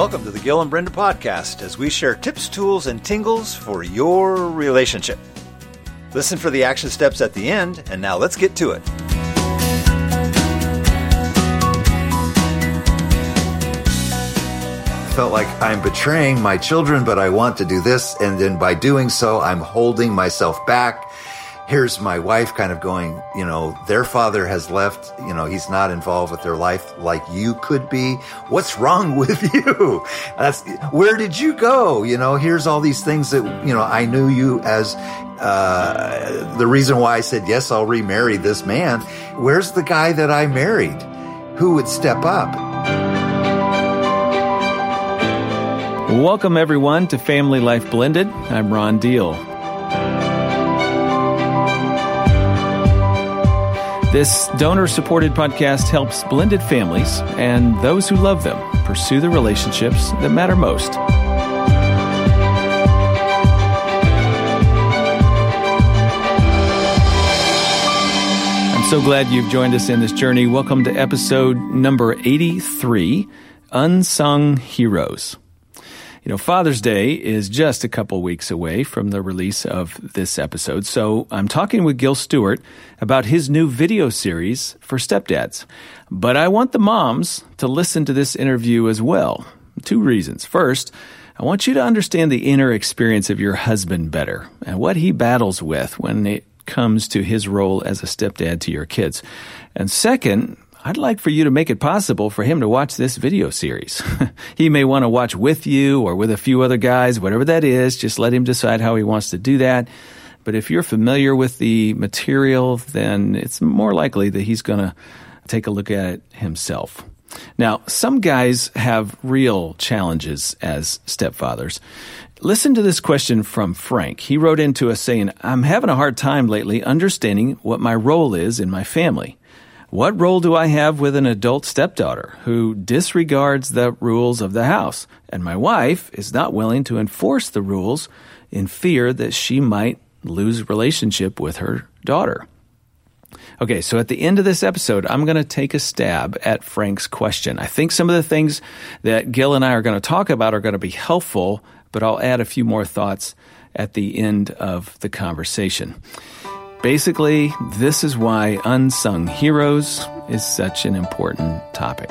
Welcome to the Gil and Brenda podcast as we share tips, tools, and tingles for your relationship. Listen for the action steps at the end, and now let's get to it. I felt like I'm betraying my children, but I want to do this. And then by doing so, I'm holding myself back here's my wife kind of going, you know, their father has left, you know, he's not involved with their life like you could be. What's wrong with you? That's, where did you go? You know, here's all these things that, you know, I knew you as, uh, the reason why I said, yes, I'll remarry this man. Where's the guy that I married? Who would step up? Welcome, everyone, to Family Life Blended. I'm Ron Deal. This donor supported podcast helps blended families and those who love them pursue the relationships that matter most. I'm so glad you've joined us in this journey. Welcome to episode number 83 Unsung Heroes. You know, Father's Day is just a couple weeks away from the release of this episode, so I'm talking with Gil Stewart about his new video series for stepdads. But I want the moms to listen to this interview as well. Two reasons. First, I want you to understand the inner experience of your husband better and what he battles with when it comes to his role as a stepdad to your kids. And second, I'd like for you to make it possible for him to watch this video series. he may want to watch with you or with a few other guys, whatever that is. Just let him decide how he wants to do that. But if you're familiar with the material, then it's more likely that he's going to take a look at it himself. Now, some guys have real challenges as stepfathers. Listen to this question from Frank. He wrote into us saying, I'm having a hard time lately understanding what my role is in my family. What role do I have with an adult stepdaughter who disregards the rules of the house? And my wife is not willing to enforce the rules in fear that she might lose relationship with her daughter. Okay, so at the end of this episode, I'm going to take a stab at Frank's question. I think some of the things that Gil and I are going to talk about are going to be helpful, but I'll add a few more thoughts at the end of the conversation. Basically, this is why unsung heroes is such an important topic.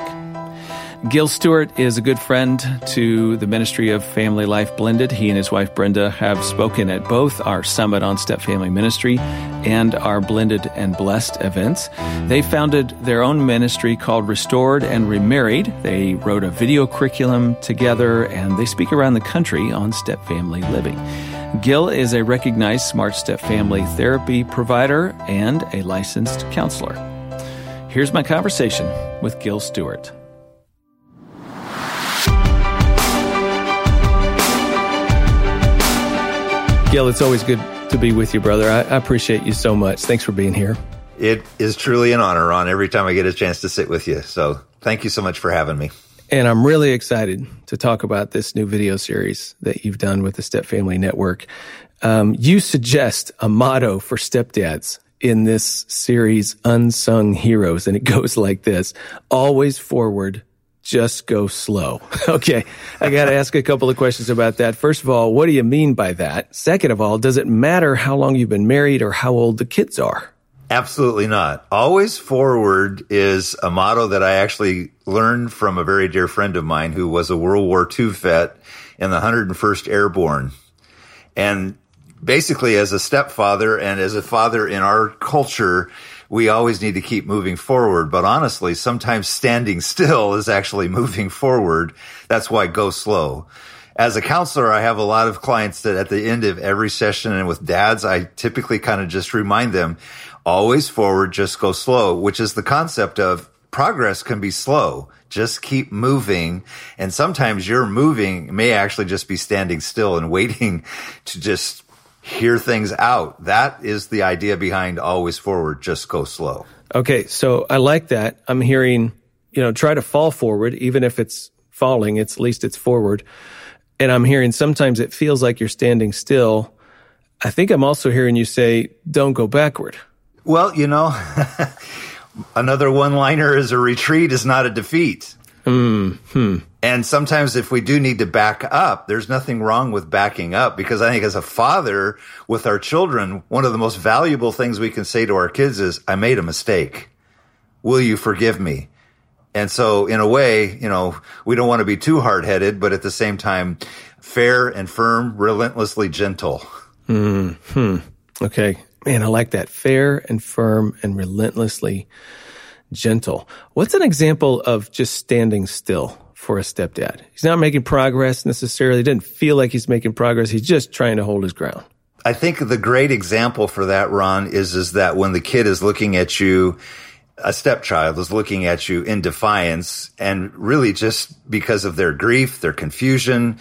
Gil Stewart is a good friend to the Ministry of Family Life Blended. He and his wife Brenda have spoken at both our Summit on Step Family Ministry and our Blended and Blessed events. They founded their own ministry called Restored and Remarried. They wrote a video curriculum together and they speak around the country on step family living. Gil is a recognized Smart Step family therapy provider and a licensed counselor. Here's my conversation with Gil Stewart. Gil, it's always good to be with you, brother. I, I, appreciate you so much. Thanks for being here. It is truly an honor, Ron, every time I get a chance to sit with you. So thank you so much for having me. And I'm really excited to talk about this new video series that you've done with the Step Family Network. Um, you suggest a motto for stepdads in this series, Unsung Heroes, and it goes like this always forward, just go slow. okay. I got to ask a couple of questions about that. First of all, what do you mean by that? Second of all, does it matter how long you've been married or how old the kids are? Absolutely not. Always forward is a motto that I actually learned from a very dear friend of mine who was a World War II vet in the 101st Airborne. And basically, as a stepfather and as a father in our culture, we always need to keep moving forward. But honestly, sometimes standing still is actually moving forward. That's why go slow as a counselor, I have a lot of clients that at the end of every session and with dads, I typically kind of just remind them, always forward, just go slow, which is the concept of progress can be slow. Just keep moving. And sometimes your moving may actually just be standing still and waiting to just hear things out. That is the idea behind always forward, just go slow. Okay. So I like that. I'm hearing, you know, try to fall forward, even if it's falling, it's at least it's forward. And I'm hearing sometimes it feels like you're standing still. I think I'm also hearing you say, don't go backward. Well, you know, another one liner is a retreat is not a defeat. Hmm. And sometimes if we do need to back up, there's nothing wrong with backing up because I think as a father with our children, one of the most valuable things we can say to our kids is, I made a mistake. Will you forgive me? And so in a way, you know, we don't want to be too hard headed, but at the same time, fair and firm, relentlessly gentle. Mm-hmm. Okay. Man, I like that. Fair and firm and relentlessly gentle. What's an example of just standing still for a stepdad? He's not making progress necessarily. He doesn't feel like he's making progress. He's just trying to hold his ground. I think the great example for that, Ron, is, is that when the kid is looking at you, a stepchild is looking at you in defiance and really just because of their grief, their confusion,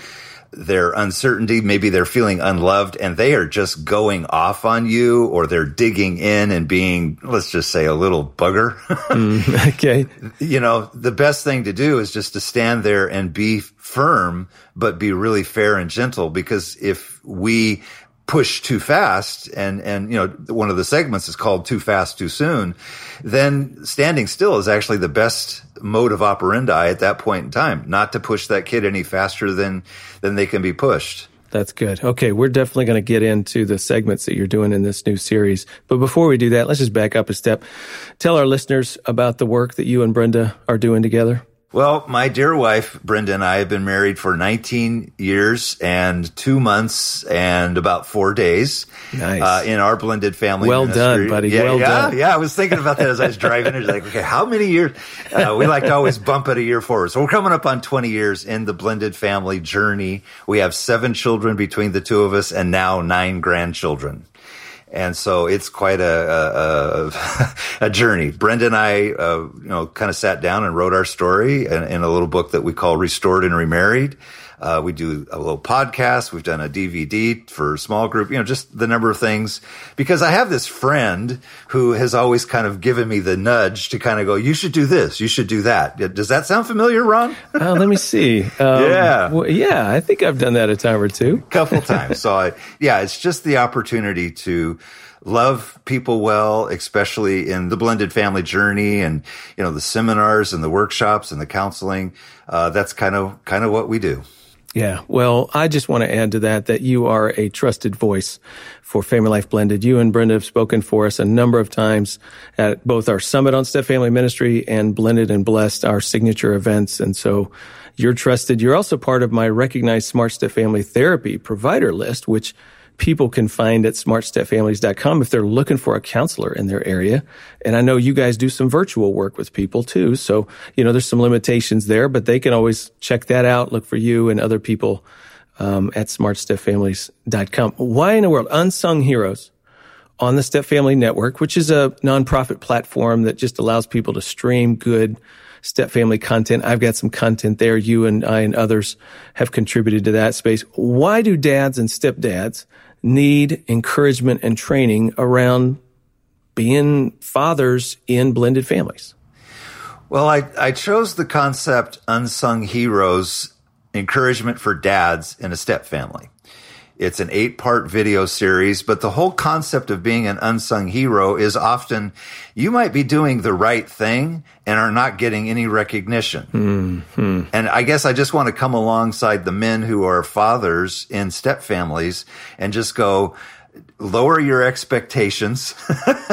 their uncertainty, maybe they're feeling unloved and they are just going off on you or they're digging in and being, let's just say a little bugger. mm, okay. You know, the best thing to do is just to stand there and be firm, but be really fair and gentle because if we push too fast and and you know one of the segments is called too fast too soon then standing still is actually the best mode of operandi at that point in time not to push that kid any faster than than they can be pushed that's good. Okay, we're definitely going to get into the segments that you're doing in this new series. But before we do that, let's just back up a step. Tell our listeners about the work that you and Brenda are doing together. Well, my dear wife, Brenda, and I have been married for 19 years and two months and about four days. Nice. Uh, in our blended family. Well ministry. done, buddy. Yeah, well yeah, done. Yeah, I was thinking about that as I was driving. It's like, okay, how many years? Uh, we like to always bump it a year forward. So we're coming up on 20 years in the blended family journey. We have seven children between the two of us and now nine grandchildren. And so it's quite a, a, a journey. Brenda and I, uh, you know, kind of sat down and wrote our story in, in, a little book that we call Restored and Remarried. Uh, we do a little podcast. We've done a DVD for small group, you know, just the number of things. Because I have this friend who has always kind of given me the nudge to kind of go, you should do this, you should do that. Does that sound familiar, Ron? uh, let me see. Um, yeah. Well, yeah, I think I've done that a time or two. A couple times. so, I, yeah, it's just the opportunity to love people well, especially in the blended family journey and, you know, the seminars and the workshops and the counseling. Uh, that's kind of, kind of what we do. Yeah. Well, I just want to add to that that you are a trusted voice for Family Life Blended. You and Brenda have spoken for us a number of times at both our Summit on Step Family Ministry and Blended and Blessed, our signature events. And so you're trusted. You're also part of my recognized Smart Step Family Therapy provider list, which people can find at smartstepfamilies.com if they're looking for a counselor in their area. And I know you guys do some virtual work with people too. So, you know, there's some limitations there, but they can always check that out. Look for you and other people um, at smartstepfamilies.com. Why in the world? Unsung Heroes on the Step Family Network, which is a nonprofit platform that just allows people to stream good step family content. I've got some content there. You and I and others have contributed to that space. Why do dads and stepdads need encouragement and training around being fathers in blended families? Well, I, I chose the concept unsung heroes encouragement for dads in a step family. It's an eight part video series, but the whole concept of being an unsung hero is often you might be doing the right thing and are not getting any recognition. Mm-hmm. And I guess I just want to come alongside the men who are fathers in step families and just go, lower your expectations.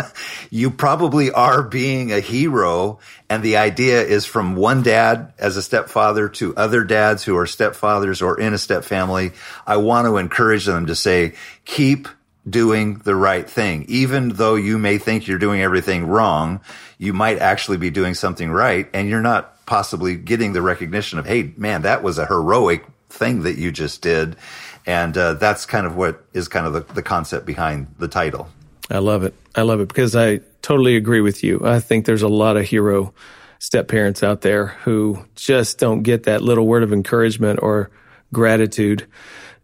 you probably are being a hero. And the idea is from one dad as a stepfather to other dads who are stepfathers or in a step family. I want to encourage them to say, keep doing the right thing. Even though you may think you're doing everything wrong, you might actually be doing something right and you're not possibly getting the recognition of, Hey, man, that was a heroic thing that you just did. And uh, that's kind of what is kind of the, the concept behind the title. I love it. I love it because I totally agree with you. I think there's a lot of hero step parents out there who just don't get that little word of encouragement or gratitude.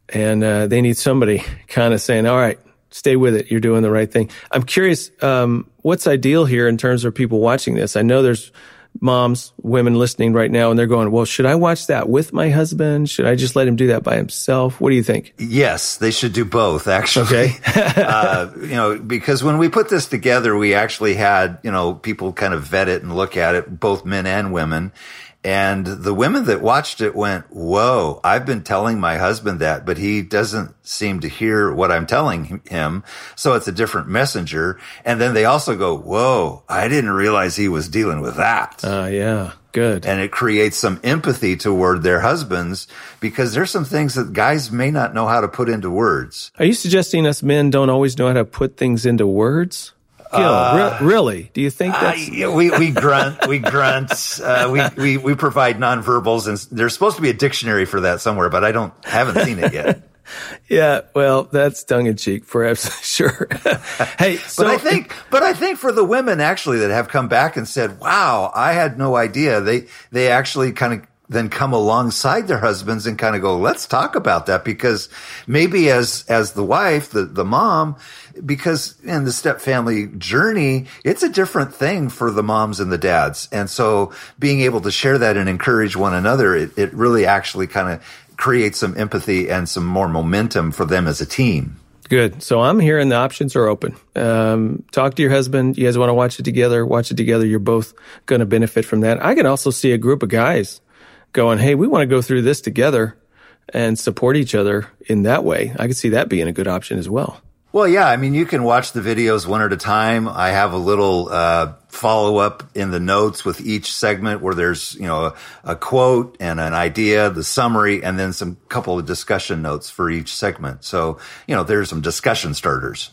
And uh, they need somebody kind of saying, all right, stay with it. You're doing the right thing. I'm curious, um, what's ideal here in terms of people watching this? I know there's moms, women listening right now, and they're going, well, should I watch that with my husband? Should I just let him do that by himself? What do you think? Yes, they should do both, actually. Okay. uh, you know, because when we put this together, we actually had, you know, people kind of vet it and look at it, both men and women. And the women that watched it went, whoa, I've been telling my husband that, but he doesn't seem to hear what I'm telling him. So it's a different messenger. And then they also go, whoa, I didn't realize he was dealing with that. Uh, yeah. Good. And it creates some empathy toward their husbands because there's some things that guys may not know how to put into words. Are you suggesting us men don't always know how to put things into words? Uh, re- really? Do you think that's uh, we we grunt, we grunt, uh, we, we we provide nonverbals, and there's supposed to be a dictionary for that somewhere, but I don't haven't seen it yet. yeah, well, that's tongue in cheek, perhaps. sure. hey, so, but I think, but I think for the women actually that have come back and said, "Wow, I had no idea." They they actually kind of then come alongside their husbands and kind of go, let's talk about that because maybe as, as the wife, the, the mom, because in the step family journey, it's a different thing for the moms and the dads. And so being able to share that and encourage one another, it, it really actually kind of creates some empathy and some more momentum for them as a team. Good. So I'm hearing the options are open. Um, talk to your husband. You guys want to watch it together? Watch it together. You're both going to benefit from that. I can also see a group of guys going, Hey, we want to go through this together and support each other in that way. I could see that being a good option as well. Well, yeah. I mean, you can watch the videos one at a time. I have a little uh, follow up in the notes with each segment where there's, you know, a, a, quote and an idea, the summary, and then some couple of discussion notes for each segment. So, you know, there's some discussion starters.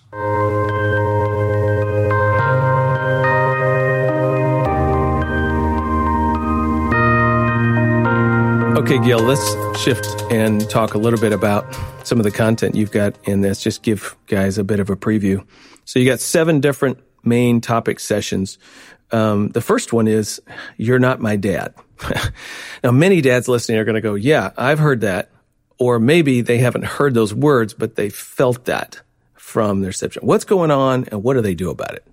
Okay, Gil, let's shift and talk a little bit about some of the content you've got in this. Just give guys a bit of a preview. So you got seven different main topic sessions. Um, the first one is, You're not my dad. now, many dads listening are going to go, Yeah, I've heard that. Or maybe they haven't heard those words, but they felt that from their reception. What's going on and what do they do about it?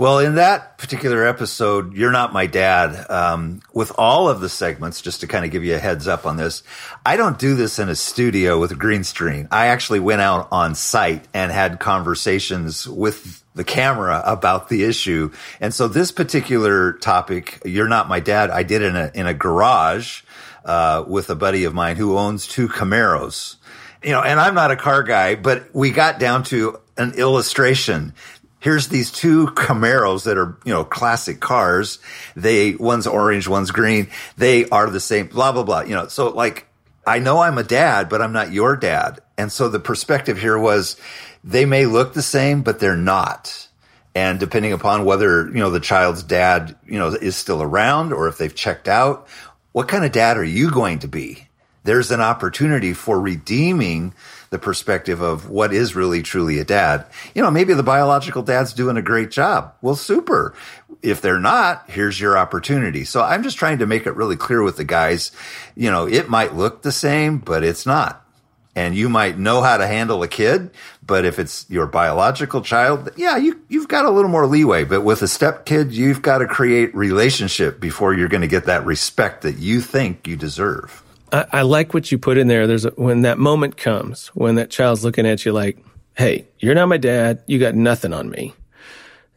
Well, in that particular episode, You're Not My Dad, um, with all of the segments, just to kind of give you a heads up on this, I don't do this in a studio with a green screen. I actually went out on site and had conversations with the camera about the issue. And so this particular topic, You're Not My Dad, I did in a, in a garage, uh, with a buddy of mine who owns two Camaros you know, and I'm not a car guy, but we got down to an illustration here's these two Camaros that are, you know, classic cars. They, one's orange, one's green. They are the same, blah, blah, blah. You know, so like, I know I'm a dad, but I'm not your dad. And so the perspective here was they may look the same, but they're not. And depending upon whether, you know, the child's dad, you know, is still around or if they've checked out, what kind of dad are you going to be? There's an opportunity for redeeming the perspective of what is really truly a dad. You know, maybe the biological dad's doing a great job. Well, super. If they're not, here's your opportunity. So I'm just trying to make it really clear with the guys, you know, it might look the same, but it's not. And you might know how to handle a kid, but if it's your biological child, yeah, you, you've got a little more leeway. But with a step kid, you've got to create relationship before you're going to get that respect that you think you deserve. I, I like what you put in there. There's a, when that moment comes when that child's looking at you like, "Hey, you're not my dad. You got nothing on me."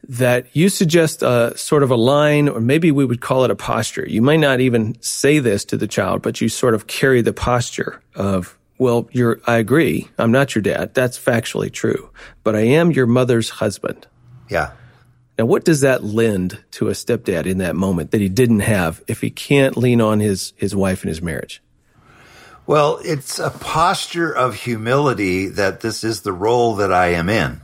That you suggest a sort of a line, or maybe we would call it a posture. You might not even say this to the child, but you sort of carry the posture of, well, you're, I agree. I'm not your dad. That's factually true, but I am your mother's husband. Yeah. Now, what does that lend to a stepdad in that moment that he didn't have if he can't lean on his, his wife and his marriage? Well, it's a posture of humility that this is the role that I am in.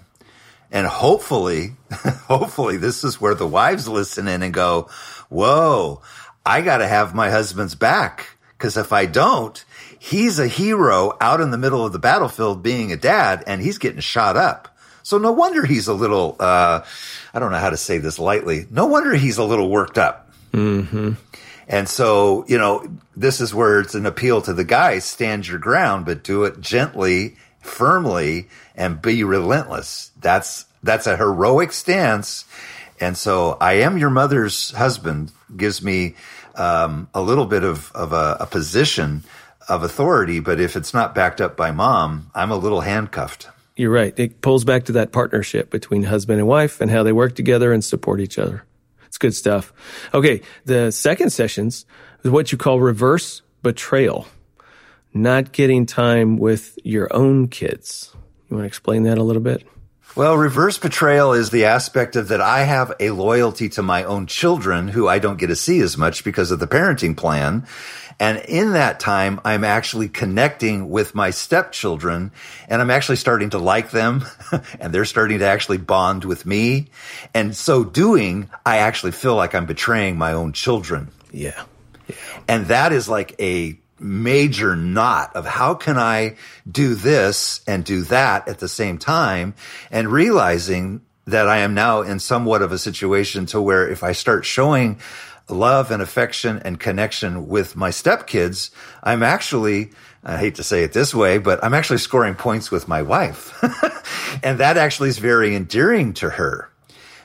And hopefully, hopefully this is where the wives listen in and go, whoa, I got to have my husband's back. Cause if I don't, he's a hero out in the middle of the battlefield being a dad and he's getting shot up. So no wonder he's a little, uh, I don't know how to say this lightly. No wonder he's a little worked up. Mm-hmm. And so, you know, this is where it's an appeal to the guys stand your ground, but do it gently, firmly, and be relentless. That's, that's a heroic stance. And so I am your mother's husband gives me, um, a little bit of, of a, a position of authority. But if it's not backed up by mom, I'm a little handcuffed. You're right. It pulls back to that partnership between husband and wife and how they work together and support each other. Good stuff. Okay. The second sessions is what you call reverse betrayal. Not getting time with your own kids. You want to explain that a little bit? Well, reverse betrayal is the aspect of that I have a loyalty to my own children who I don't get to see as much because of the parenting plan. And in that time, I'm actually connecting with my stepchildren and I'm actually starting to like them and they're starting to actually bond with me. And so doing, I actually feel like I'm betraying my own children. Yeah. yeah. And that is like a major knot of how can I do this and do that at the same time and realizing that I am now in somewhat of a situation to where if I start showing love and affection and connection with my stepkids, I'm actually, I hate to say it this way, but I'm actually scoring points with my wife. and that actually is very endearing to her.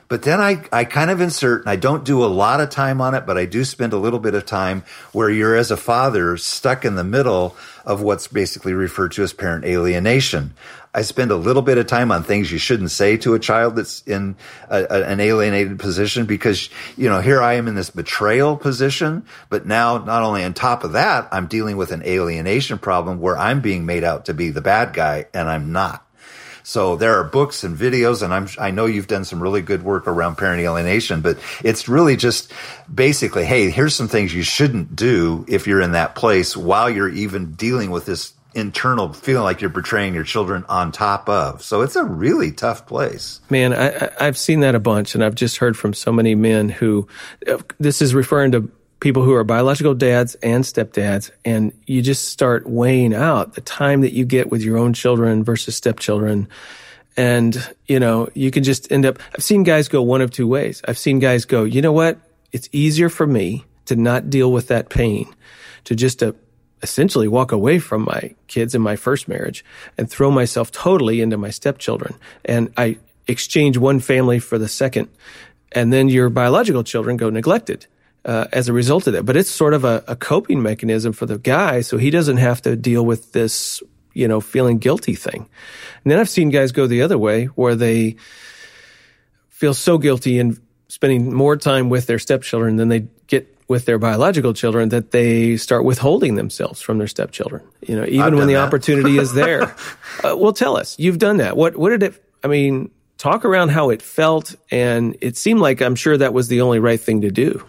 But then I, I kind of insert, and I don't do a lot of time on it, but I do spend a little bit of time where you're as a father stuck in the middle of what's basically referred to as parent alienation. I spend a little bit of time on things you shouldn't say to a child that's in a, a, an alienated position because, you know, here I am in this betrayal position, but now not only on top of that, I'm dealing with an alienation problem where I'm being made out to be the bad guy and I'm not. So there are books and videos, and I'm, I know you've done some really good work around parent alienation, but it's really just basically, hey, here's some things you shouldn't do if you're in that place while you're even dealing with this internal feeling like you're betraying your children on top of. So it's a really tough place. Man, I, have seen that a bunch, and I've just heard from so many men who uh, this is referring to people who are biological dads and stepdads, and you just start weighing out the time that you get with your own children versus stepchildren. And, you know, you can just end up, I've seen guys go one of two ways. I've seen guys go, you know what? It's easier for me to not deal with that pain, to just to essentially walk away from my kids in my first marriage and throw myself totally into my stepchildren. And I exchange one family for the second. And then your biological children go neglected uh, as a result of that. But it's sort of a, a coping mechanism for the guy, so he doesn't have to deal with this, you know, feeling guilty thing. And then I've seen guys go the other way where they feel so guilty and spending more time with their stepchildren than they get with their biological children that they start withholding themselves from their stepchildren. You know, even when the that. opportunity is there. uh, well, tell us, you've done that. What what did it? I mean, talk around how it felt, and it seemed like I'm sure that was the only right thing to do.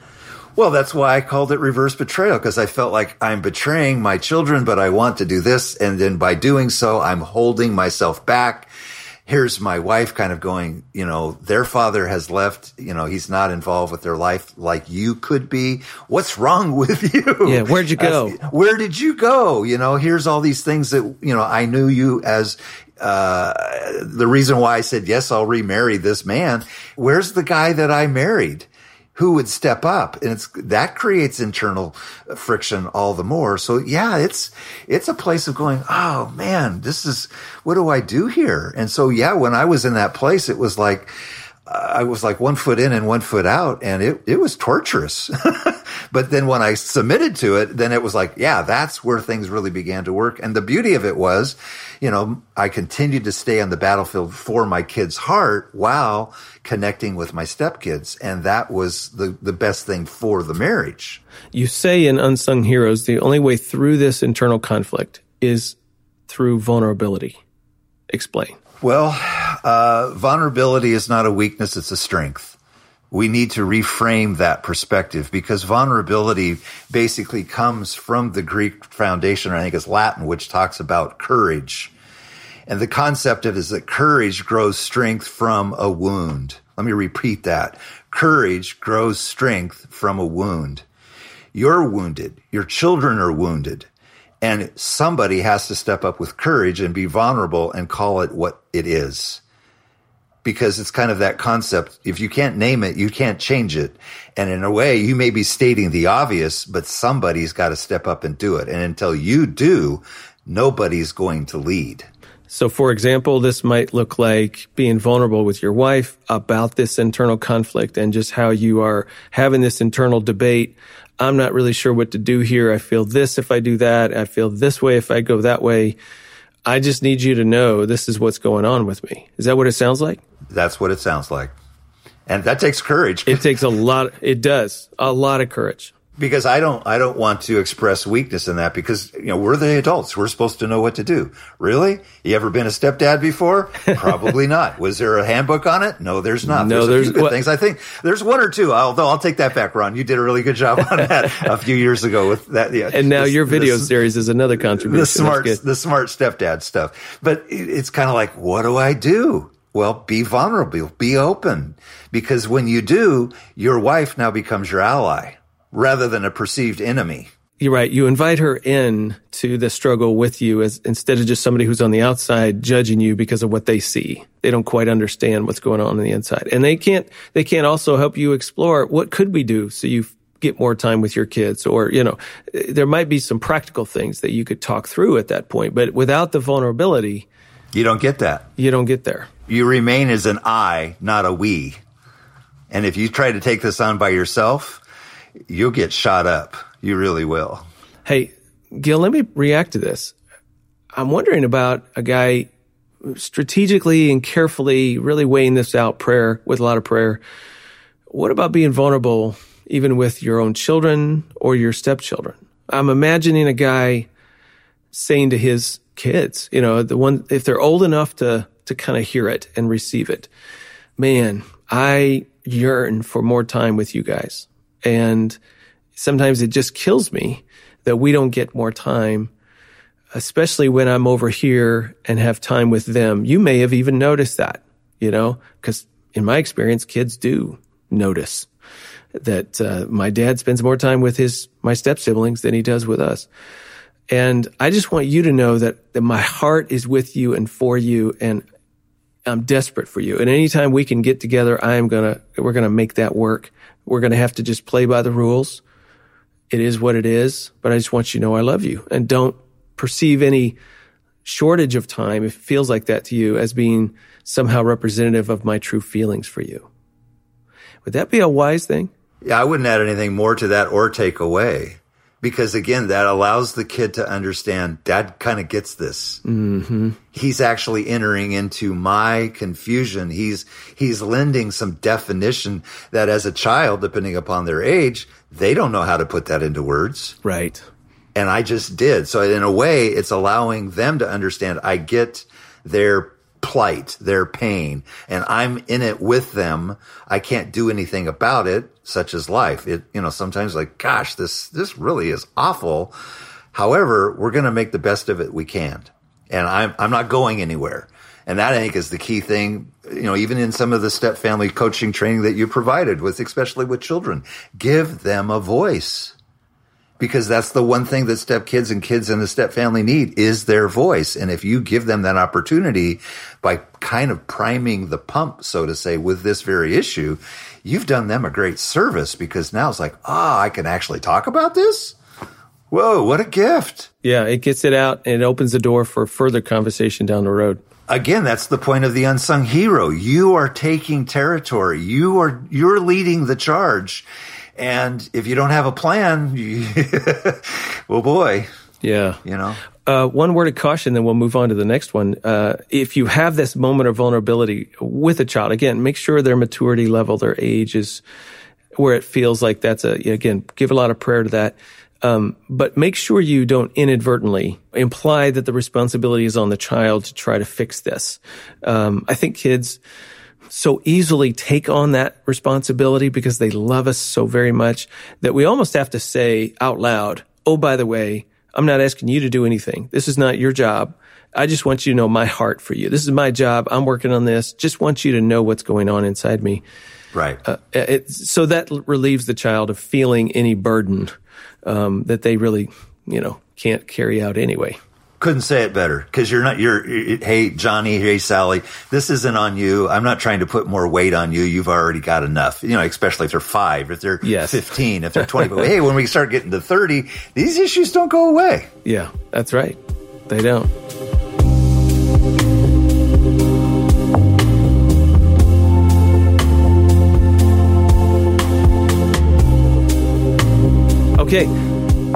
Well, that's why I called it reverse betrayal because I felt like I'm betraying my children, but I want to do this. And then by doing so, I'm holding myself back. Here's my wife kind of going, you know, their father has left, you know, he's not involved with their life like you could be. What's wrong with you? Yeah. Where'd you go? As, where did you go? You know, here's all these things that, you know, I knew you as uh, the reason why I said, yes, I'll remarry this man. Where's the guy that I married? Who would step up. And it's that creates internal friction all the more. So yeah it's it's a place of going oh man this is what do i do here? And so yeah when i was in that place it was like I was like one foot in and one foot out and it, it was torturous. but then when I submitted to it, then it was like, yeah, that's where things really began to work. And the beauty of it was, you know, I continued to stay on the battlefield for my kid's heart while connecting with my stepkids. And that was the, the best thing for the marriage. You say in Unsung Heroes, the only way through this internal conflict is through vulnerability. Explain. Well, uh, vulnerability is not a weakness, it's a strength. We need to reframe that perspective because vulnerability basically comes from the Greek foundation, I think it's Latin, which talks about courage. And the concept of is that courage grows strength from a wound. Let me repeat that. Courage grows strength from a wound. You're wounded. Your children are wounded. And somebody has to step up with courage and be vulnerable and call it what it is. Because it's kind of that concept. If you can't name it, you can't change it. And in a way, you may be stating the obvious, but somebody's got to step up and do it. And until you do, nobody's going to lead. So, for example, this might look like being vulnerable with your wife about this internal conflict and just how you are having this internal debate I'm not really sure what to do here. I feel this if I do that. I feel this way if I go that way. I just need you to know this is what's going on with me. Is that what it sounds like? That's what it sounds like. And that takes courage. It takes a lot. It does a lot of courage because I don't I don't want to express weakness in that because you know we're the adults we're supposed to know what to do. Really? You ever been a stepdad before? Probably not. Was there a handbook on it? No, there's not. No, there's, there's things. I think there's one or two. Although I'll take that back, Ron. You did a really good job on that a few years ago with that. Yeah, and now this, your video this, series is another contribution. The smart the smart stepdad stuff. But it's kind of like, what do I do? Well, be vulnerable, be open, because when you do, your wife now becomes your ally rather than a perceived enemy. You're right. You invite her in to the struggle with you as instead of just somebody who's on the outside judging you because of what they see. They don't quite understand what's going on on the inside. And they can't, they can't also help you explore what could we do so you get more time with your kids or, you know, there might be some practical things that you could talk through at that point. But without the vulnerability, you don't get that. You don't get there. You remain as an I, not a we. And if you try to take this on by yourself, you'll get shot up. You really will. Hey, Gil, let me react to this. I'm wondering about a guy strategically and carefully really weighing this out prayer with a lot of prayer. What about being vulnerable even with your own children or your stepchildren? I'm imagining a guy saying to his kids, you know, the one, if they're old enough to, to kind of hear it and receive it, man, I yearn for more time with you guys. And sometimes it just kills me that we don't get more time, especially when I'm over here and have time with them. You may have even noticed that, you know, because in my experience, kids do notice that uh, my dad spends more time with his my step siblings than he does with us. And I just want you to know that, that my heart is with you and for you, and I'm desperate for you. And anytime we can get together, I am gonna we're gonna make that work. We're going to have to just play by the rules. It is what it is, but I just want you to know I love you and don't perceive any shortage of time, if it feels like that to you, as being somehow representative of my true feelings for you. Would that be a wise thing? Yeah, I wouldn't add anything more to that or take away because again, that allows the kid to understand dad kind of gets this. Mm-hmm. He's actually entering into my confusion. He's, he's lending some definition that as a child, depending upon their age, they don't know how to put that into words. Right. And I just did. So in a way, it's allowing them to understand I get their plight, their pain, and I'm in it with them. I can't do anything about it, such as life. It, you know, sometimes like, gosh, this, this really is awful. However, we're going to make the best of it we can. And I'm, I'm not going anywhere. And that I think is the key thing, you know, even in some of the step family coaching training that you provided with, especially with children, give them a voice because that's the one thing that step kids and kids in the step family need is their voice. And if you give them that opportunity by kind of priming the pump, so to say, with this very issue, you've done them a great service because now it's like, ah, oh, I can actually talk about this. Whoa, what a gift. Yeah, it gets it out and it opens the door for further conversation down the road. Again, that's the point of the unsung hero. You are taking territory. You are, you're leading the charge and if you don't have a plan, you, well, boy. Yeah. You know? Uh, one word of caution, then we'll move on to the next one. Uh, if you have this moment of vulnerability with a child, again, make sure their maturity level, their age is where it feels like that's a, again, give a lot of prayer to that. Um, but make sure you don't inadvertently imply that the responsibility is on the child to try to fix this. Um, I think kids, so easily take on that responsibility because they love us so very much that we almost have to say out loud, Oh, by the way, I'm not asking you to do anything. This is not your job. I just want you to know my heart for you. This is my job. I'm working on this. Just want you to know what's going on inside me. Right. Uh, it, so that relieves the child of feeling any burden um, that they really, you know, can't carry out anyway couldn't say it better because you're not you're hey johnny hey sally this isn't on you. I'm not trying to put more weight on you. You've already got enough. You know especially if they're five if they're yes. 15 if they're 20 but hey when we start getting to 30 these issues don't go away. Yeah that's right. They don't. Okay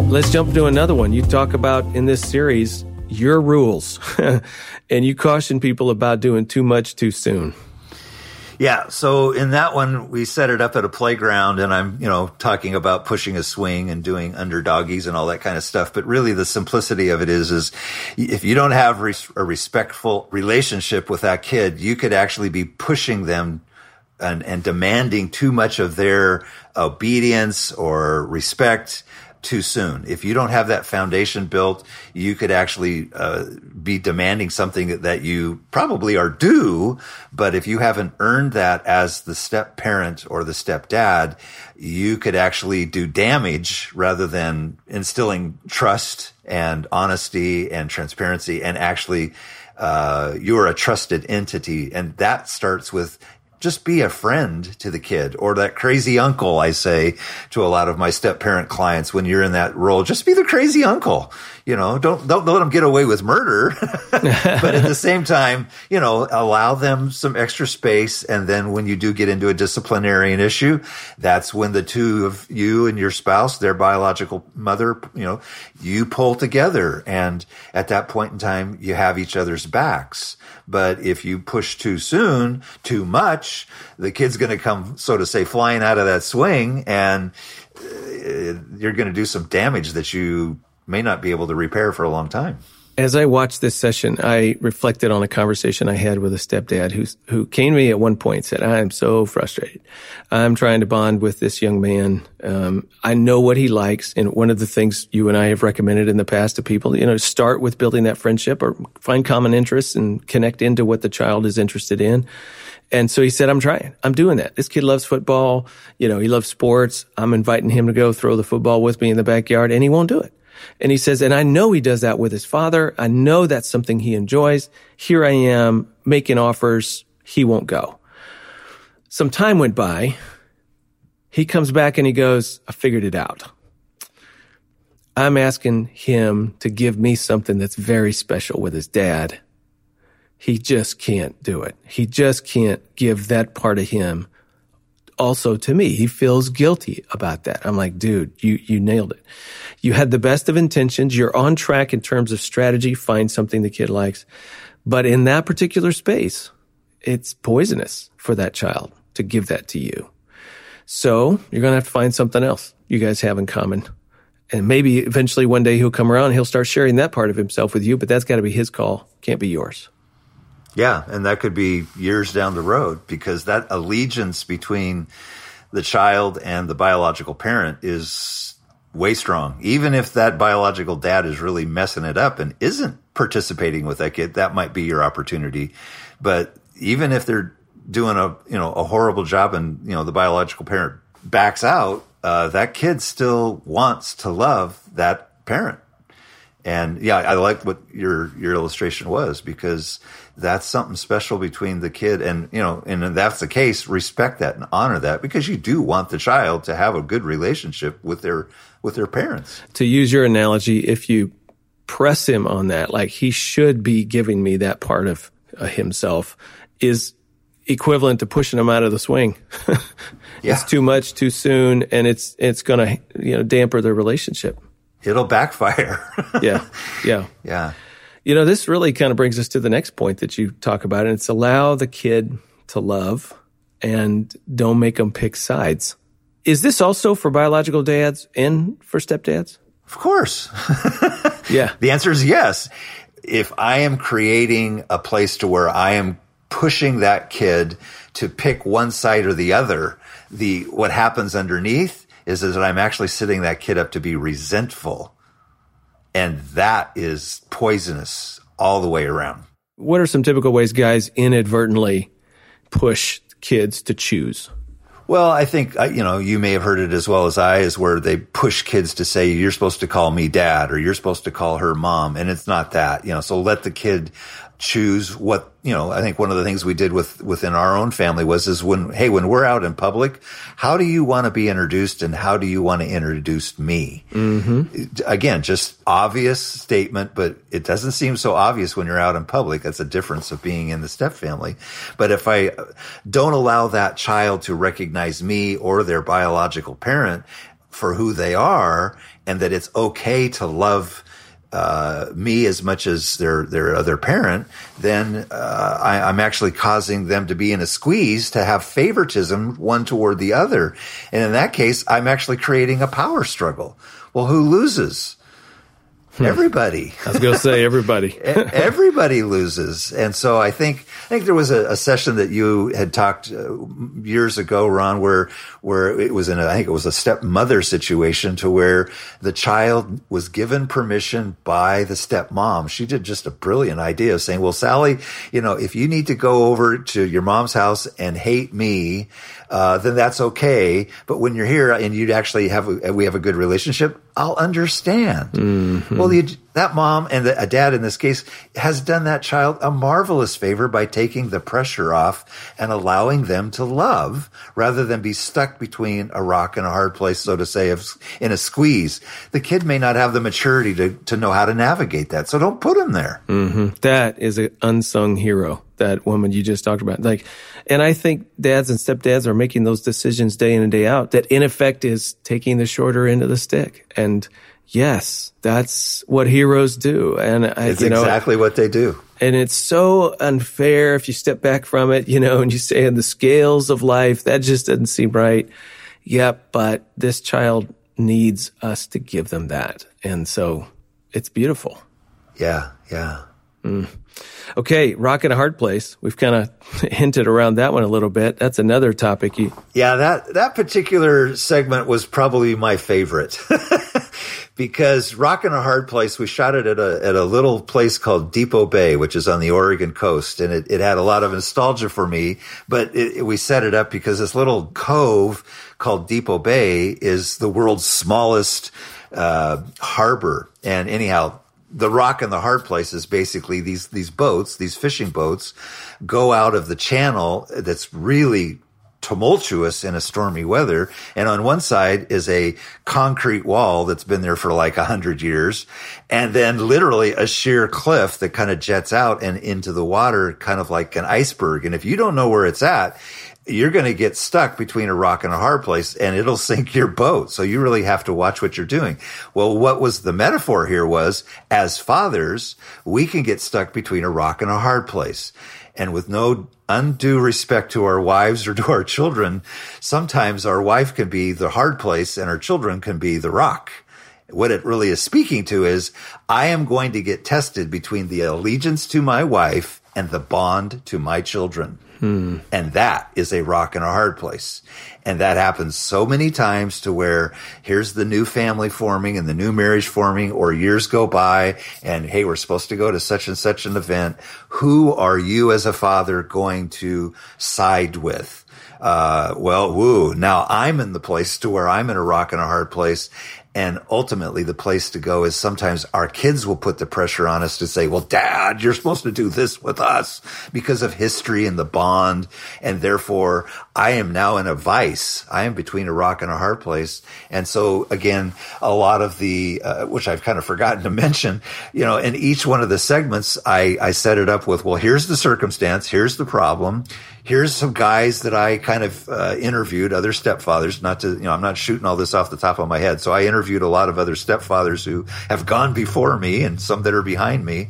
let's jump to another one. You talk about in this series your rules and you caution people about doing too much too soon. Yeah. So in that one, we set it up at a playground and I'm, you know, talking about pushing a swing and doing underdoggies and all that kind of stuff. But really the simplicity of it is, is if you don't have a respectful relationship with that kid, you could actually be pushing them and, and demanding too much of their obedience or respect too soon. If you don't have that foundation built, you could actually uh, be demanding something that, you probably are due. But if you haven't earned that as the step parent or the step dad, you could actually do damage rather than instilling trust and honesty and transparency and actually uh, you're a trusted entity. And that starts with just be a friend to the kid or that crazy uncle. I say to a lot of my step parent clients when you're in that role, just be the crazy uncle. You know, don't, don't let them get away with murder, but at the same time, you know, allow them some extra space. And then when you do get into a disciplinarian issue, that's when the two of you and your spouse, their biological mother, you know, you pull together. And at that point in time, you have each other's backs. But if you push too soon, too much, the kid's going to come, so to say, flying out of that swing and uh, you're going to do some damage that you may not be able to repair for a long time. As I watched this session, I reflected on a conversation I had with a stepdad who who came to me at one point and said, "I am so frustrated. I'm trying to bond with this young man. Um, I know what he likes, and one of the things you and I have recommended in the past to people, you know, start with building that friendship or find common interests and connect into what the child is interested in." And so he said, I'm trying. I'm doing that. This kid loves football. You know, he loves sports. I'm inviting him to go throw the football with me in the backyard and he won't do it. And he says, and I know he does that with his father. I know that's something he enjoys. Here I am making offers. He won't go. Some time went by. He comes back and he goes, I figured it out. I'm asking him to give me something that's very special with his dad. He just can't do it. He just can't give that part of him also to me. He feels guilty about that. I'm like, dude, you, you nailed it. You had the best of intentions. You're on track in terms of strategy. Find something the kid likes. But in that particular space, it's poisonous for that child to give that to you. So you're going to have to find something else you guys have in common. And maybe eventually one day he'll come around, he'll start sharing that part of himself with you, but that's got to be his call. Can't be yours. Yeah, and that could be years down the road because that allegiance between the child and the biological parent is way strong. Even if that biological dad is really messing it up and isn't participating with that kid, that might be your opportunity. But even if they're doing a you know a horrible job and you know the biological parent backs out, uh, that kid still wants to love that parent. And yeah, I like what your your illustration was because that's something special between the kid and you know, and if that's the case, respect that and honor that because you do want the child to have a good relationship with their with their parents. To use your analogy, if you press him on that, like he should be giving me that part of uh, himself, is equivalent to pushing him out of the swing. yeah. It's too much too soon, and it's it's going to you know damper their relationship it'll backfire. yeah. Yeah. Yeah. You know, this really kind of brings us to the next point that you talk about, and it's allow the kid to love and don't make them pick sides. Is this also for biological dads and for stepdads? Of course. yeah. The answer is yes. If I am creating a place to where I am pushing that kid to pick one side or the other, the what happens underneath is, that I'm actually setting that kid up to be resentful. And that is poisonous all the way around. What are some typical ways guys inadvertently push kids to choose? Well, I think, uh, you know, you may have heard it as well as I, is where they push kids to say, you're supposed to call me dad or you're supposed to call her mom. And it's not that, you know, so let the kid choose what you know i think one of the things we did with within our own family was is when hey when we're out in public how do you want to be introduced and how do you want to introduce me? Mm-hmm. again just obvious statement but it doesn't seem so obvious when you're out in public. That's a difference of being in the step family. But if i don't allow that child to recognize me or their biological parent for who they are and that it's okay to love uh, me as much as their their other parent, then uh, I, I'm actually causing them to be in a squeeze to have favoritism one toward the other, and in that case, I'm actually creating a power struggle. Well, who loses? Everybody. I was going to say everybody. everybody loses, and so I think I think there was a, a session that you had talked uh, years ago, Ron, where where it was in a, I think it was a stepmother situation to where the child was given permission by the stepmom. She did just a brilliant idea of saying, "Well, Sally, you know, if you need to go over to your mom's house and hate me." Uh, then that's okay. But when you're here and you'd actually have, a, we have a good relationship, I'll understand. Mm-hmm. Well, the, that mom and the, a dad in this case has done that child a marvelous favor by taking the pressure off and allowing them to love rather than be stuck between a rock and a hard place, so to say, of, in a squeeze. The kid may not have the maturity to, to know how to navigate that. So don't put him there. Mm-hmm. That is an unsung hero that woman you just talked about. Like, and I think dads and stepdads are making those decisions day in and day out that in effect is taking the shorter end of the stick. And yes, that's what heroes do. And I, it's you know, exactly what they do. And it's so unfair if you step back from it, you know, and you say in the scales of life, that just doesn't seem right. Yep. But this child needs us to give them that. And so it's beautiful. Yeah. Yeah. Mm. Okay, rock in a hard place. We've kind of hinted around that one a little bit. That's another topic. You- yeah, that that particular segment was probably my favorite. because Rock in a Hard Place, we shot it at a, at a little place called Depoe Bay, which is on the Oregon coast. And it, it had a lot of nostalgia for me, but it, it, we set it up because this little cove called Depoe Bay is the world's smallest, uh, harbor. And anyhow, the rock and the hard place is basically these these boats, these fishing boats, go out of the channel that's really tumultuous in a stormy weather. And on one side is a concrete wall that's been there for like a hundred years. And then literally a sheer cliff that kind of jets out and into the water, kind of like an iceberg. And if you don't know where it's at, you're going to get stuck between a rock and a hard place and it'll sink your boat. So you really have to watch what you're doing. Well, what was the metaphor here was as fathers, we can get stuck between a rock and a hard place. And with no undue respect to our wives or to our children, sometimes our wife can be the hard place and our children can be the rock. What it really is speaking to is I am going to get tested between the allegiance to my wife and the bond to my children. Hmm. And that is a rock and a hard place. And that happens so many times to where here's the new family forming and the new marriage forming, or years go by and hey, we're supposed to go to such and such an event. Who are you as a father going to side with? Uh, well, woo, now I'm in the place to where I'm in a rock and a hard place and ultimately, the place to go is sometimes our kids will put the pressure on us to say, well, dad, you're supposed to do this with us because of history and the bond. And therefore, I am now in a vice. I am between a rock and a hard place. And so again, a lot of the, uh, which I've kind of forgotten to mention, you know, in each one of the segments, I, I set it up with, well, here's the circumstance. Here's the problem here's some guys that I kind of uh, interviewed, other stepfathers. Not to, you know, I'm not shooting all this off the top of my head. So I interviewed a lot of other stepfathers who have gone before me and some that are behind me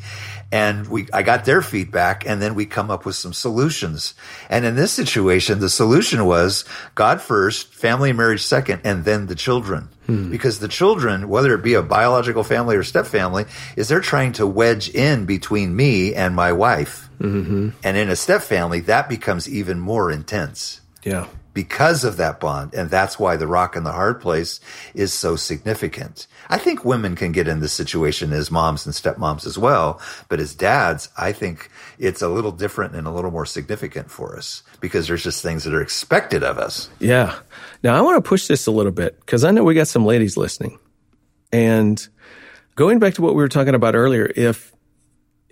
and we I got their feedback and then we come up with some solutions. And in this situation, the solution was God first, family and marriage second, and then the children. Hmm. Because the children, whether it be a biological family or step family, is they're trying to wedge in between me and my wife. Mm-hmm. And in a step family, that becomes even more intense. Yeah because of that bond. And that's why the rock and the hard place is so significant. I think women can get in this situation as moms and stepmoms as well. But as dads, I think it's a little different and a little more significant for us because there's just things that are expected of us. Yeah. Now I want to push this a little bit because I know we got some ladies listening. And going back to what we were talking about earlier, if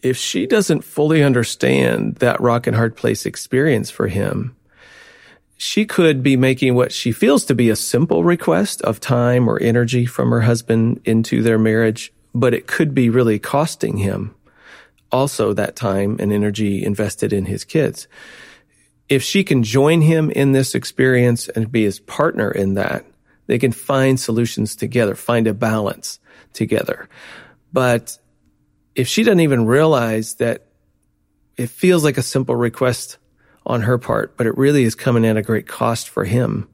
if she doesn't fully understand that rock and hard place experience for him, she could be making what she feels to be a simple request of time or energy from her husband into their marriage, but it could be really costing him also that time and energy invested in his kids. If she can join him in this experience and be his partner in that, they can find solutions together, find a balance together. But if she doesn't even realize that it feels like a simple request on her part, but it really is coming at a great cost for him,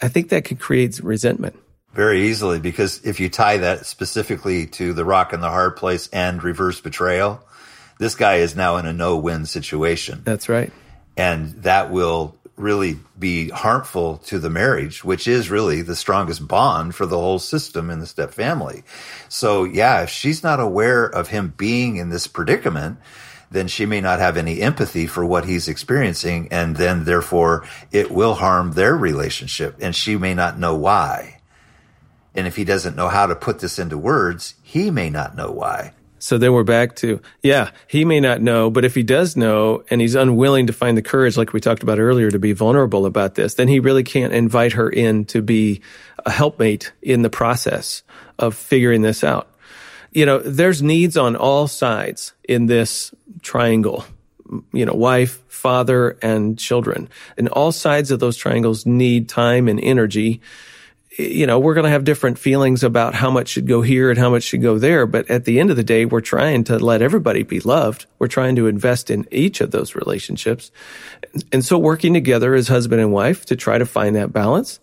I think that could create resentment. Very easily, because if you tie that specifically to the rock and the hard place and reverse betrayal, this guy is now in a no win situation. That's right. And that will really be harmful to the marriage, which is really the strongest bond for the whole system in the step family. So yeah, if she's not aware of him being in this predicament, then she may not have any empathy for what he's experiencing. And then therefore it will harm their relationship and she may not know why. And if he doesn't know how to put this into words, he may not know why. So then we're back to, yeah, he may not know, but if he does know and he's unwilling to find the courage, like we talked about earlier, to be vulnerable about this, then he really can't invite her in to be a helpmate in the process of figuring this out. You know, there's needs on all sides in this triangle. You know, wife, father, and children. And all sides of those triangles need time and energy you know, we're going to have different feelings about how much should go here and how much should go there. But at the end of the day, we're trying to let everybody be loved. We're trying to invest in each of those relationships. And so working together as husband and wife to try to find that balance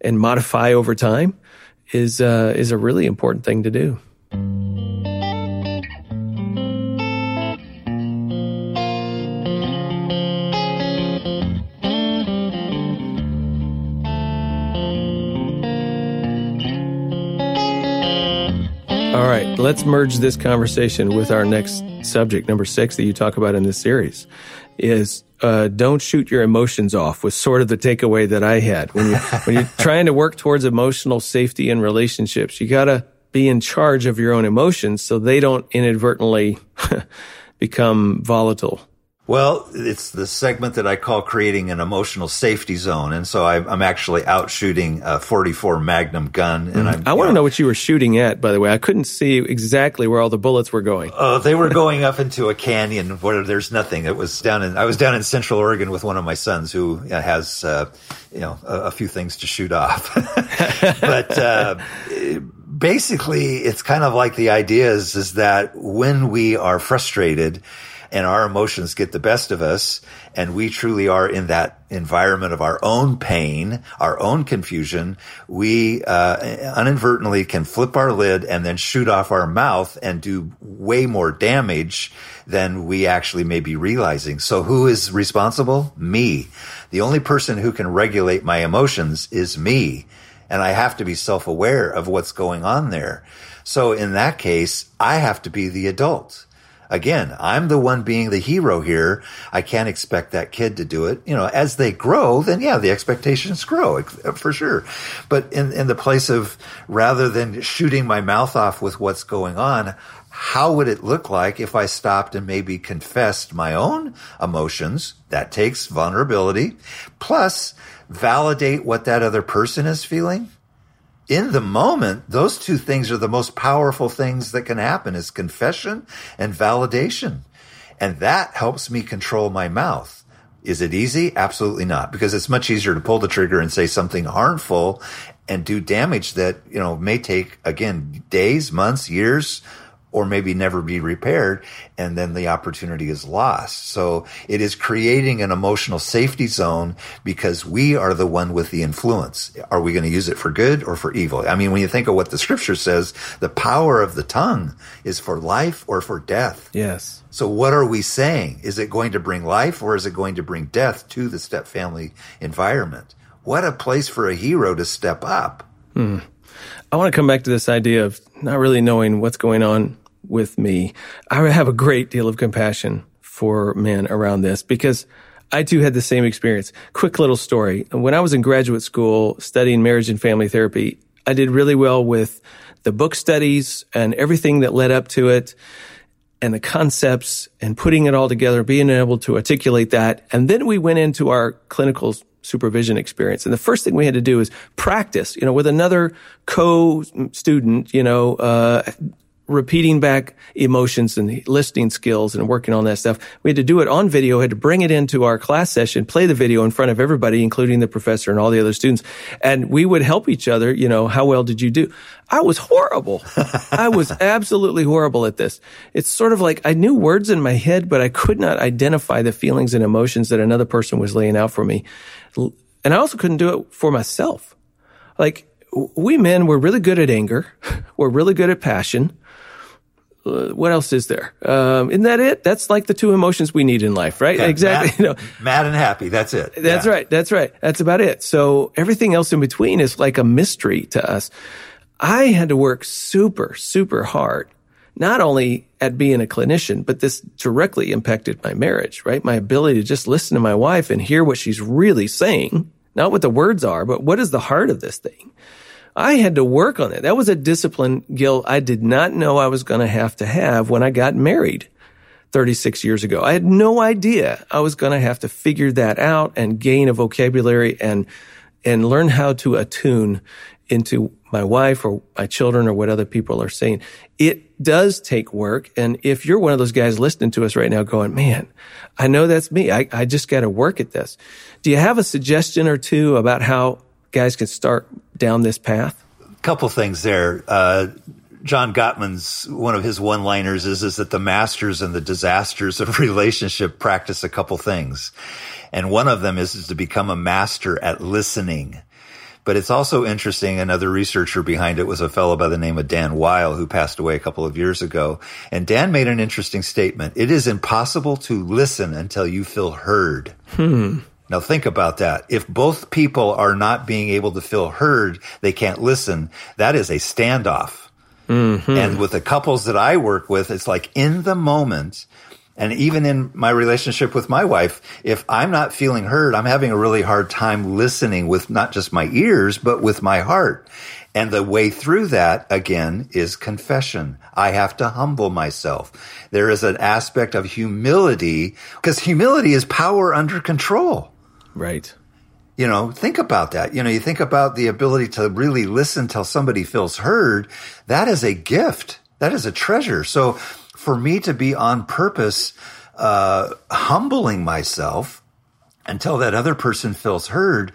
and modify over time is, uh, is a really important thing to do. All right, let's merge this conversation with our next subject, number six, that you talk about in this series. Is uh, don't shoot your emotions off was sort of the takeaway that I had when you when you're trying to work towards emotional safety in relationships. You got to be in charge of your own emotions so they don't inadvertently become volatile well, it's the segment that I call creating an emotional safety zone, and so I, am actually out shooting a 44 Magnum gun. And mm-hmm. i want to know what you were shooting at. By the way, I couldn't see exactly where all the bullets were going. Oh, uh, they were going up into a canyon where there's nothing. It was down in I was down in Central Oregon with one of my sons who has uh, you know a, a, few things to shoot off, but. Uh, basically, it's kind of like the idea is, is that when we are frustrated, and our emotions get the best of us and we truly are in that environment of our own pain, our own confusion, we uh, inadvertently can flip our lid and then shoot off our mouth and do way more damage than we actually may be realizing. So who is responsible? Me. The only person who can regulate my emotions is me. And I have to be self-aware of what's going on there. So in that case, I have to be the adult. Again, I'm the one being the hero here. I can't expect that kid to do it. You know, as they grow, then yeah, the expectations grow for sure. But in, in the place of rather than shooting my mouth off with what's going on, how would it look like if I stopped and maybe confessed my own emotions? That takes vulnerability. Plus, validate what that other person is feeling in the moment, those two things are the most powerful things that can happen is confession and validation. And that helps me control my mouth. Is it easy? Absolutely not, because it's much easier to pull the trigger and say something harmful and do damage that, you know, may take again days, months, years, or maybe never be repaired. And then the opportunity is lost. So it is creating an emotional safety zone because we are the one with the influence. Are we going to use it for good or for evil? I mean, when you think of what the scripture says, the power of the tongue is for life or for death. Yes. So what are we saying? Is it going to bring life or is it going to bring death to the step family environment? What a place for a hero to step up. Hmm. I want to come back to this idea of not really knowing what's going on with me. I have a great deal of compassion for men around this because I too had the same experience. Quick little story. When I was in graduate school studying marriage and family therapy, I did really well with the book studies and everything that led up to it and the concepts and putting it all together, being able to articulate that. And then we went into our clinical supervision experience. And the first thing we had to do is practice, you know, with another co-student, you know, uh, repeating back emotions and listening skills and working on that stuff. We had to do it on video, had to bring it into our class session, play the video in front of everybody, including the professor and all the other students. And we would help each other, you know, how well did you do? I was horrible. I was absolutely horrible at this. It's sort of like I knew words in my head, but I could not identify the feelings and emotions that another person was laying out for me. And I also couldn't do it for myself. Like, we men, we're really good at anger. We're really good at passion uh, what else is there? Um, isn't that it? That's like the two emotions we need in life, right? Okay, exactly. Mad, you know, mad and happy. That's it. That's yeah. right. That's right. That's about it. So everything else in between is like a mystery to us. I had to work super, super hard, not only at being a clinician, but this directly impacted my marriage, right? My ability to just listen to my wife and hear what she's really saying, not what the words are, but what is the heart of this thing? I had to work on it. That was a discipline, Gil, I did not know I was going to have to have when I got married 36 years ago. I had no idea I was going to have to figure that out and gain a vocabulary and, and learn how to attune into my wife or my children or what other people are saying. It does take work. And if you're one of those guys listening to us right now going, man, I know that's me. I, I just got to work at this. Do you have a suggestion or two about how guys can start down this path? A couple things there. Uh, John Gottman's one of his one-liners is is that the masters and the disasters of relationship practice a couple things, and one of them is, is to become a master at listening. But it's also interesting. Another researcher behind it was a fellow by the name of Dan Wile, who passed away a couple of years ago. And Dan made an interesting statement. It is impossible to listen until you feel heard. Hmm. Now think about that. If both people are not being able to feel heard, they can't listen. That is a standoff. Mm-hmm. And with the couples that I work with, it's like in the moment, and even in my relationship with my wife, if I'm not feeling heard, I'm having a really hard time listening with not just my ears, but with my heart. And the way through that, again, is confession. I have to humble myself. There is an aspect of humility because humility is power under control. Right. You know, think about that. You know, you think about the ability to really listen till somebody feels heard. That is a gift. That is a treasure. So for me to be on purpose, uh, humbling myself until that other person feels heard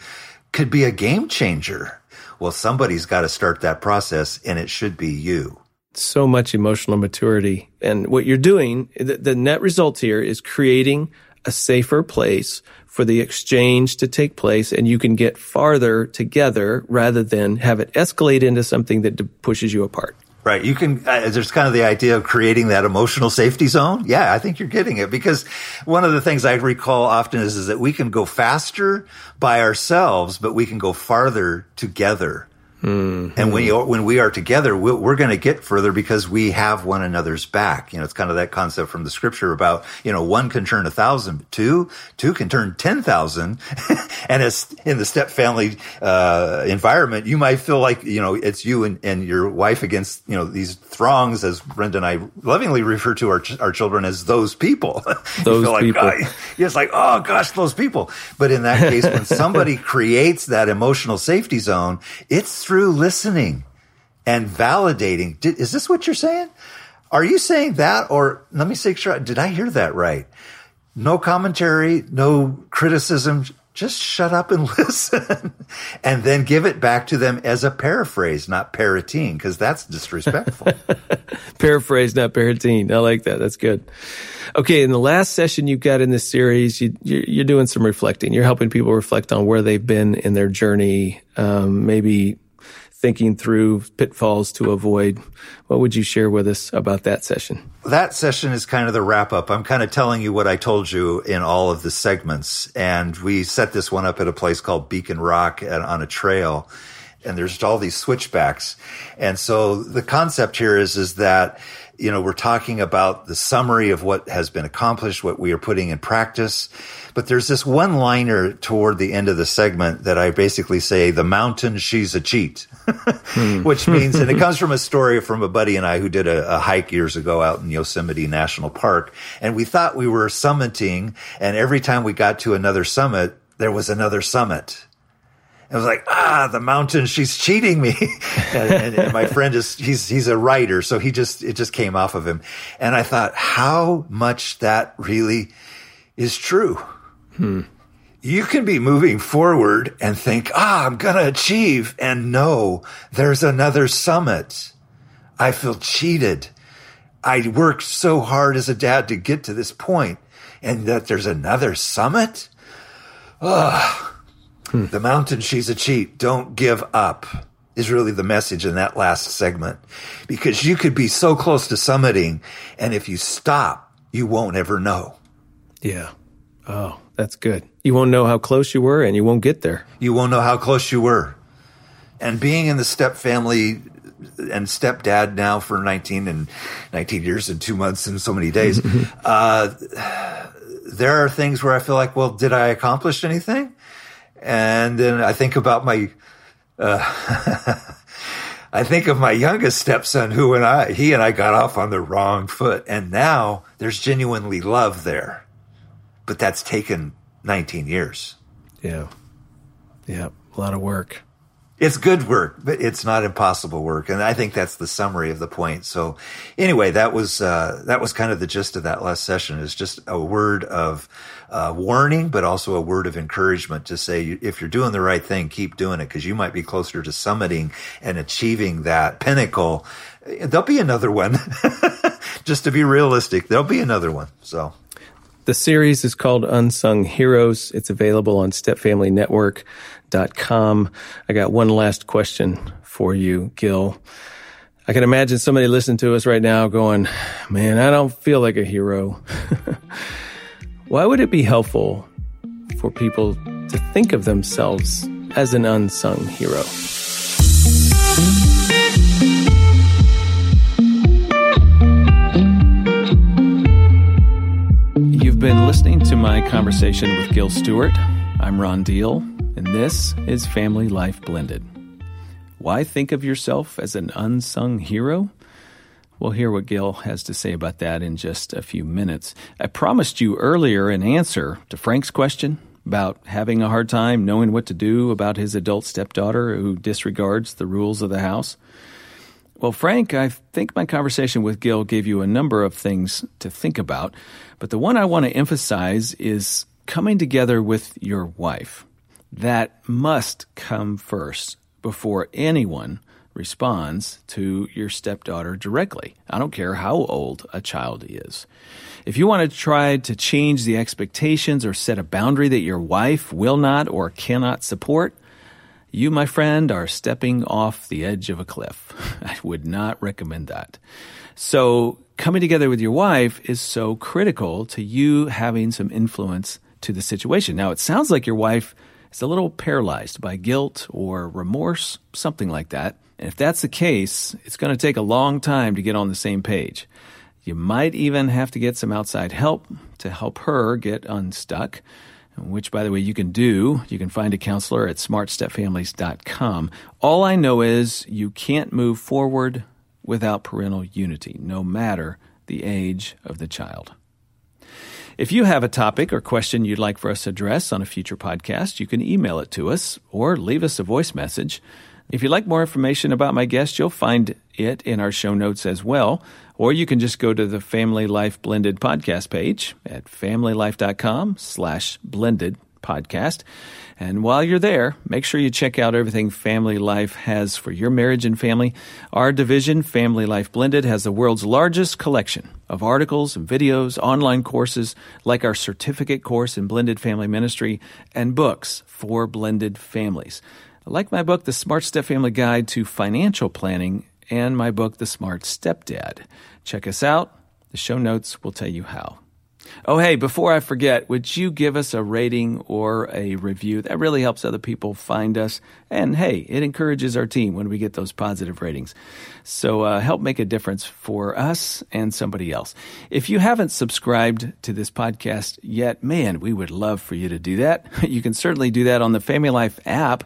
could be a game changer. Well, somebody's got to start that process and it should be you so much emotional maturity. And what you're doing, the, the, net result here is creating a safer place for the exchange to take place and you can get farther together rather than have it escalate into something that pushes you apart. Right. You can, uh, there's kind of the idea of creating that emotional safety zone. Yeah, I think you're getting it because one of the things I recall often is, is that we can go faster by ourselves, but we can go farther together. Mm-hmm. And when, you, when we are together, we're, we're going to get further because we have one another's back. You know, it's kind of that concept from the scripture about, you know, one can turn a thousand, two, two can turn 10,000. and as in the step family, uh, environment, you might feel like, you know, it's you and, and your wife against, you know, these throngs, as Brenda and I lovingly refer to our, our children as those people. Those like, people. Oh, it's like, oh gosh, those people. But in that case, when somebody creates that emotional safety zone, it's through listening and validating. Did, is this what you're saying? Are you saying that? Or let me say, sure, did I hear that right? No commentary, no criticism, just shut up and listen and then give it back to them as a paraphrase, not parroting, because that's disrespectful. paraphrase, not parroting. I like that. That's good. Okay. In the last session you've got in this series, you, are doing some reflecting. You're helping people reflect on where they've been in their journey, um, maybe thinking through pitfalls to avoid. What would you share with us about that session? That session is kind of the wrap up. I'm kind of telling you what I told you in all of the segments. And we set this one up at a place called Beacon Rock and on a trail. And there's all these switchbacks. And so the concept here is, is that you know, we're talking about the summary of what has been accomplished, what we are putting in practice. But there's this one liner toward the end of the segment that I basically say, the mountain, she's a cheat, hmm. which means, and it comes from a story from a buddy and I who did a, a, hike years ago out in Yosemite National Park. And we thought we were summiting. And every time we got to another summit, there was another summit. I was like, ah, the mountain, she's cheating me. and, and, and, my friend is, he's, he's a writer. So he just, it just came off of him. And I thought how much that really is true. Hmm. You can be moving forward and think, ah, I'm going to achieve. And no, there's another summit. I feel cheated. I worked so hard as a dad to get to this point and that there's another summit. Ugh. Hmm. The mountain, she's a cheat. Don't give up is really the message in that last segment because you could be so close to summiting. And if you stop, you won't ever know. Yeah. Oh, that's good. You won't know how close you were and you won't get there. You won't know how close you were. And being in the step family and stepdad now for 19 and 19 years and two months and so many days, uh, there are things where I feel like, well, did I accomplish anything? And then I think about my, uh, I think of my youngest stepson who and I, he and I got off on the wrong foot. And now there's genuinely love there. But that's taken 19 years. Yeah. Yeah. A lot of work it's good work, but it's not impossible work. And I think that's the summary of the point. So anyway, that was, uh, that was kind of the gist of that last session is just a word of, uh, warning, but also a word of encouragement to say, if you're doing the right thing, keep doing it because you might be closer to summiting and achieving that pinnacle. There'll be another one. just to be realistic, there'll be another one. So. The series is called Unsung Heroes. It's available on Stepfamily Network com. I got one last question for you, Gil. I can imagine somebody listening to us right now going, man, I don't feel like a hero. Why would it be helpful for people to think of themselves as an unsung hero? Been listening to my conversation with Gil Stewart. I'm Ron Deal and this is Family Life Blended. Why think of yourself as an unsung hero? We'll hear what Gil has to say about that in just a few minutes. I promised you earlier an answer to Frank's question about having a hard time knowing what to do about his adult stepdaughter who disregards the rules of the house. Well, Frank, I think my conversation with Gil gave you a number of things to think about, but the one I want to emphasize is coming together with your wife that must come first before anyone responds to your stepdaughter directly. I don't care how old a child is. If you want to try to change the expectations or set a boundary that your wife will not or cannot support, you, my friend, are stepping off the edge of a cliff. I would not recommend that. So, coming together with your wife is so critical to you having some influence to the situation. Now, it sounds like your wife is a little paralyzed by guilt or remorse, something like that. And if that's the case, it's going to take a long time to get on the same page. You might even have to get some outside help to help her get unstuck, which, by the way, you can do. You can find a counselor at smartstepfamilies.com. All I know is you can't move forward without parental unity, no matter the age of the child. If you have a topic or question you'd like for us to address on a future podcast, you can email it to us or leave us a voice message. If you'd like more information about my guest, you'll find it in our show notes as well. Or you can just go to the Family Life Blended podcast page at familylife.com slash blended podcast. And while you're there, make sure you check out everything Family Life has for your marriage and family. Our division, Family Life Blended, has the world's largest collection of articles and videos, online courses like our certificate course in blended family ministry, and books for blended families. Like my book, The Smart Step Family Guide to Financial Planning, and my book, The Smart Stepdad. Check us out. The show notes will tell you how. Oh, hey, before I forget, would you give us a rating or a review? That really helps other people find us. And hey, it encourages our team when we get those positive ratings. So uh, help make a difference for us and somebody else. If you haven't subscribed to this podcast yet, man, we would love for you to do that. You can certainly do that on the Family Life app,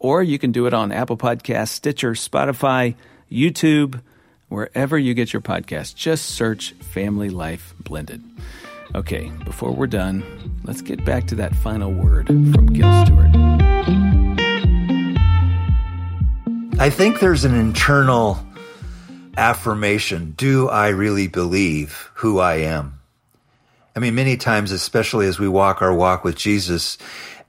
or you can do it on Apple Podcasts, Stitcher, Spotify, YouTube, wherever you get your podcast. Just search Family Life Blended. Okay, before we're done, let's get back to that final word from Gil Stewart. I think there's an internal affirmation. Do I really believe who I am? I mean, many times, especially as we walk our walk with Jesus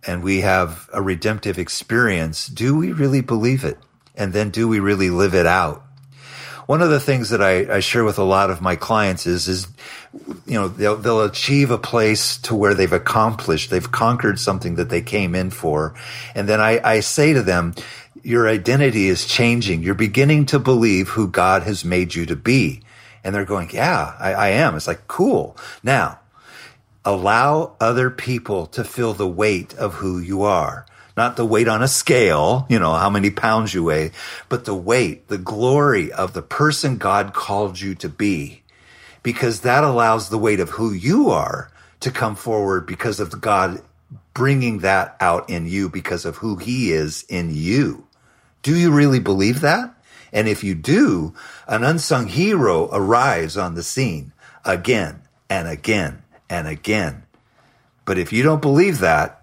and we have a redemptive experience, do we really believe it? And then do we really live it out? One of the things that I, I share with a lot of my clients is, is, you know, they'll, they'll achieve a place to where they've accomplished, they've conquered something that they came in for. And then I, I say to them, your identity is changing. You're beginning to believe who God has made you to be. And they're going, yeah, I, I am. It's like, cool. Now, allow other people to feel the weight of who you are. Not the weight on a scale, you know, how many pounds you weigh, but the weight, the glory of the person God called you to be. Because that allows the weight of who you are to come forward because of God bringing that out in you because of who he is in you. Do you really believe that? And if you do, an unsung hero arrives on the scene again and again and again. But if you don't believe that,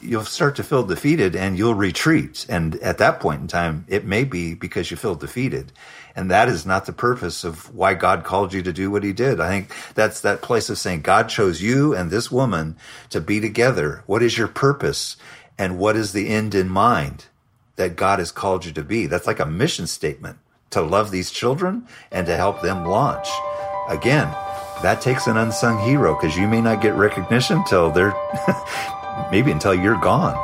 you'll start to feel defeated and you'll retreat. And at that point in time, it may be because you feel defeated. And that is not the purpose of why God called you to do what he did. I think that's that place of saying God chose you and this woman to be together. What is your purpose? And what is the end in mind that God has called you to be? That's like a mission statement to love these children and to help them launch. Again, that takes an unsung hero because you may not get recognition until they're maybe until you're gone.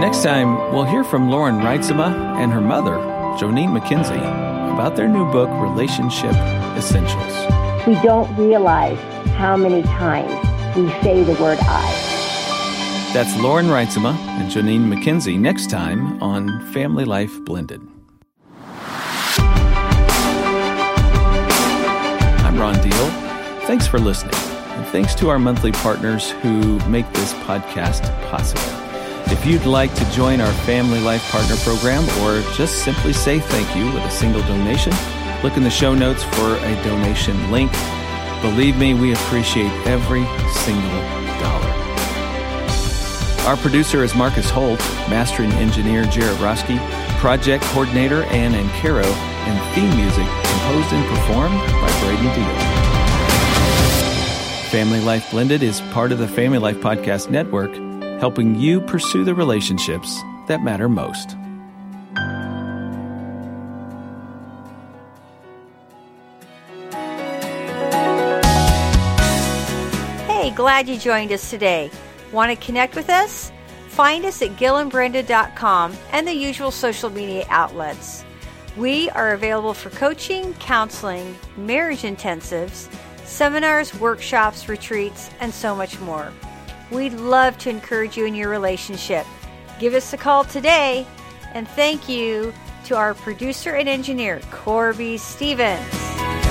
Next time, we'll hear from Lauren Reitzema and her mother, Jonine McKenzie, about their new book, Relationship Essentials. We don't realize how many times we say the word I. That's Lauren Reitzema and Jonine McKenzie next time on Family Life Blended. I'm Ron Deal. Thanks for listening. And thanks to our monthly partners who make this podcast possible. If you'd like to join our Family Life Partner Program or just simply say thank you with a single donation, look in the show notes for a donation link. Believe me, we appreciate every single dollar. Our producer is Marcus Holt, mastering engineer Jared Roski, project coordinator Ann Ancaro, and theme music composed and performed by Brady Deal. Family Life Blended is part of the Family Life Podcast Network, helping you pursue the relationships that matter most. Hey, glad you joined us today. Want to connect with us? Find us at gillandbrenda.com and the usual social media outlets. We are available for coaching, counseling, marriage intensives, seminars, workshops, retreats, and so much more. We'd love to encourage you in your relationship. Give us a call today, and thank you to our producer and engineer, Corby Stevens.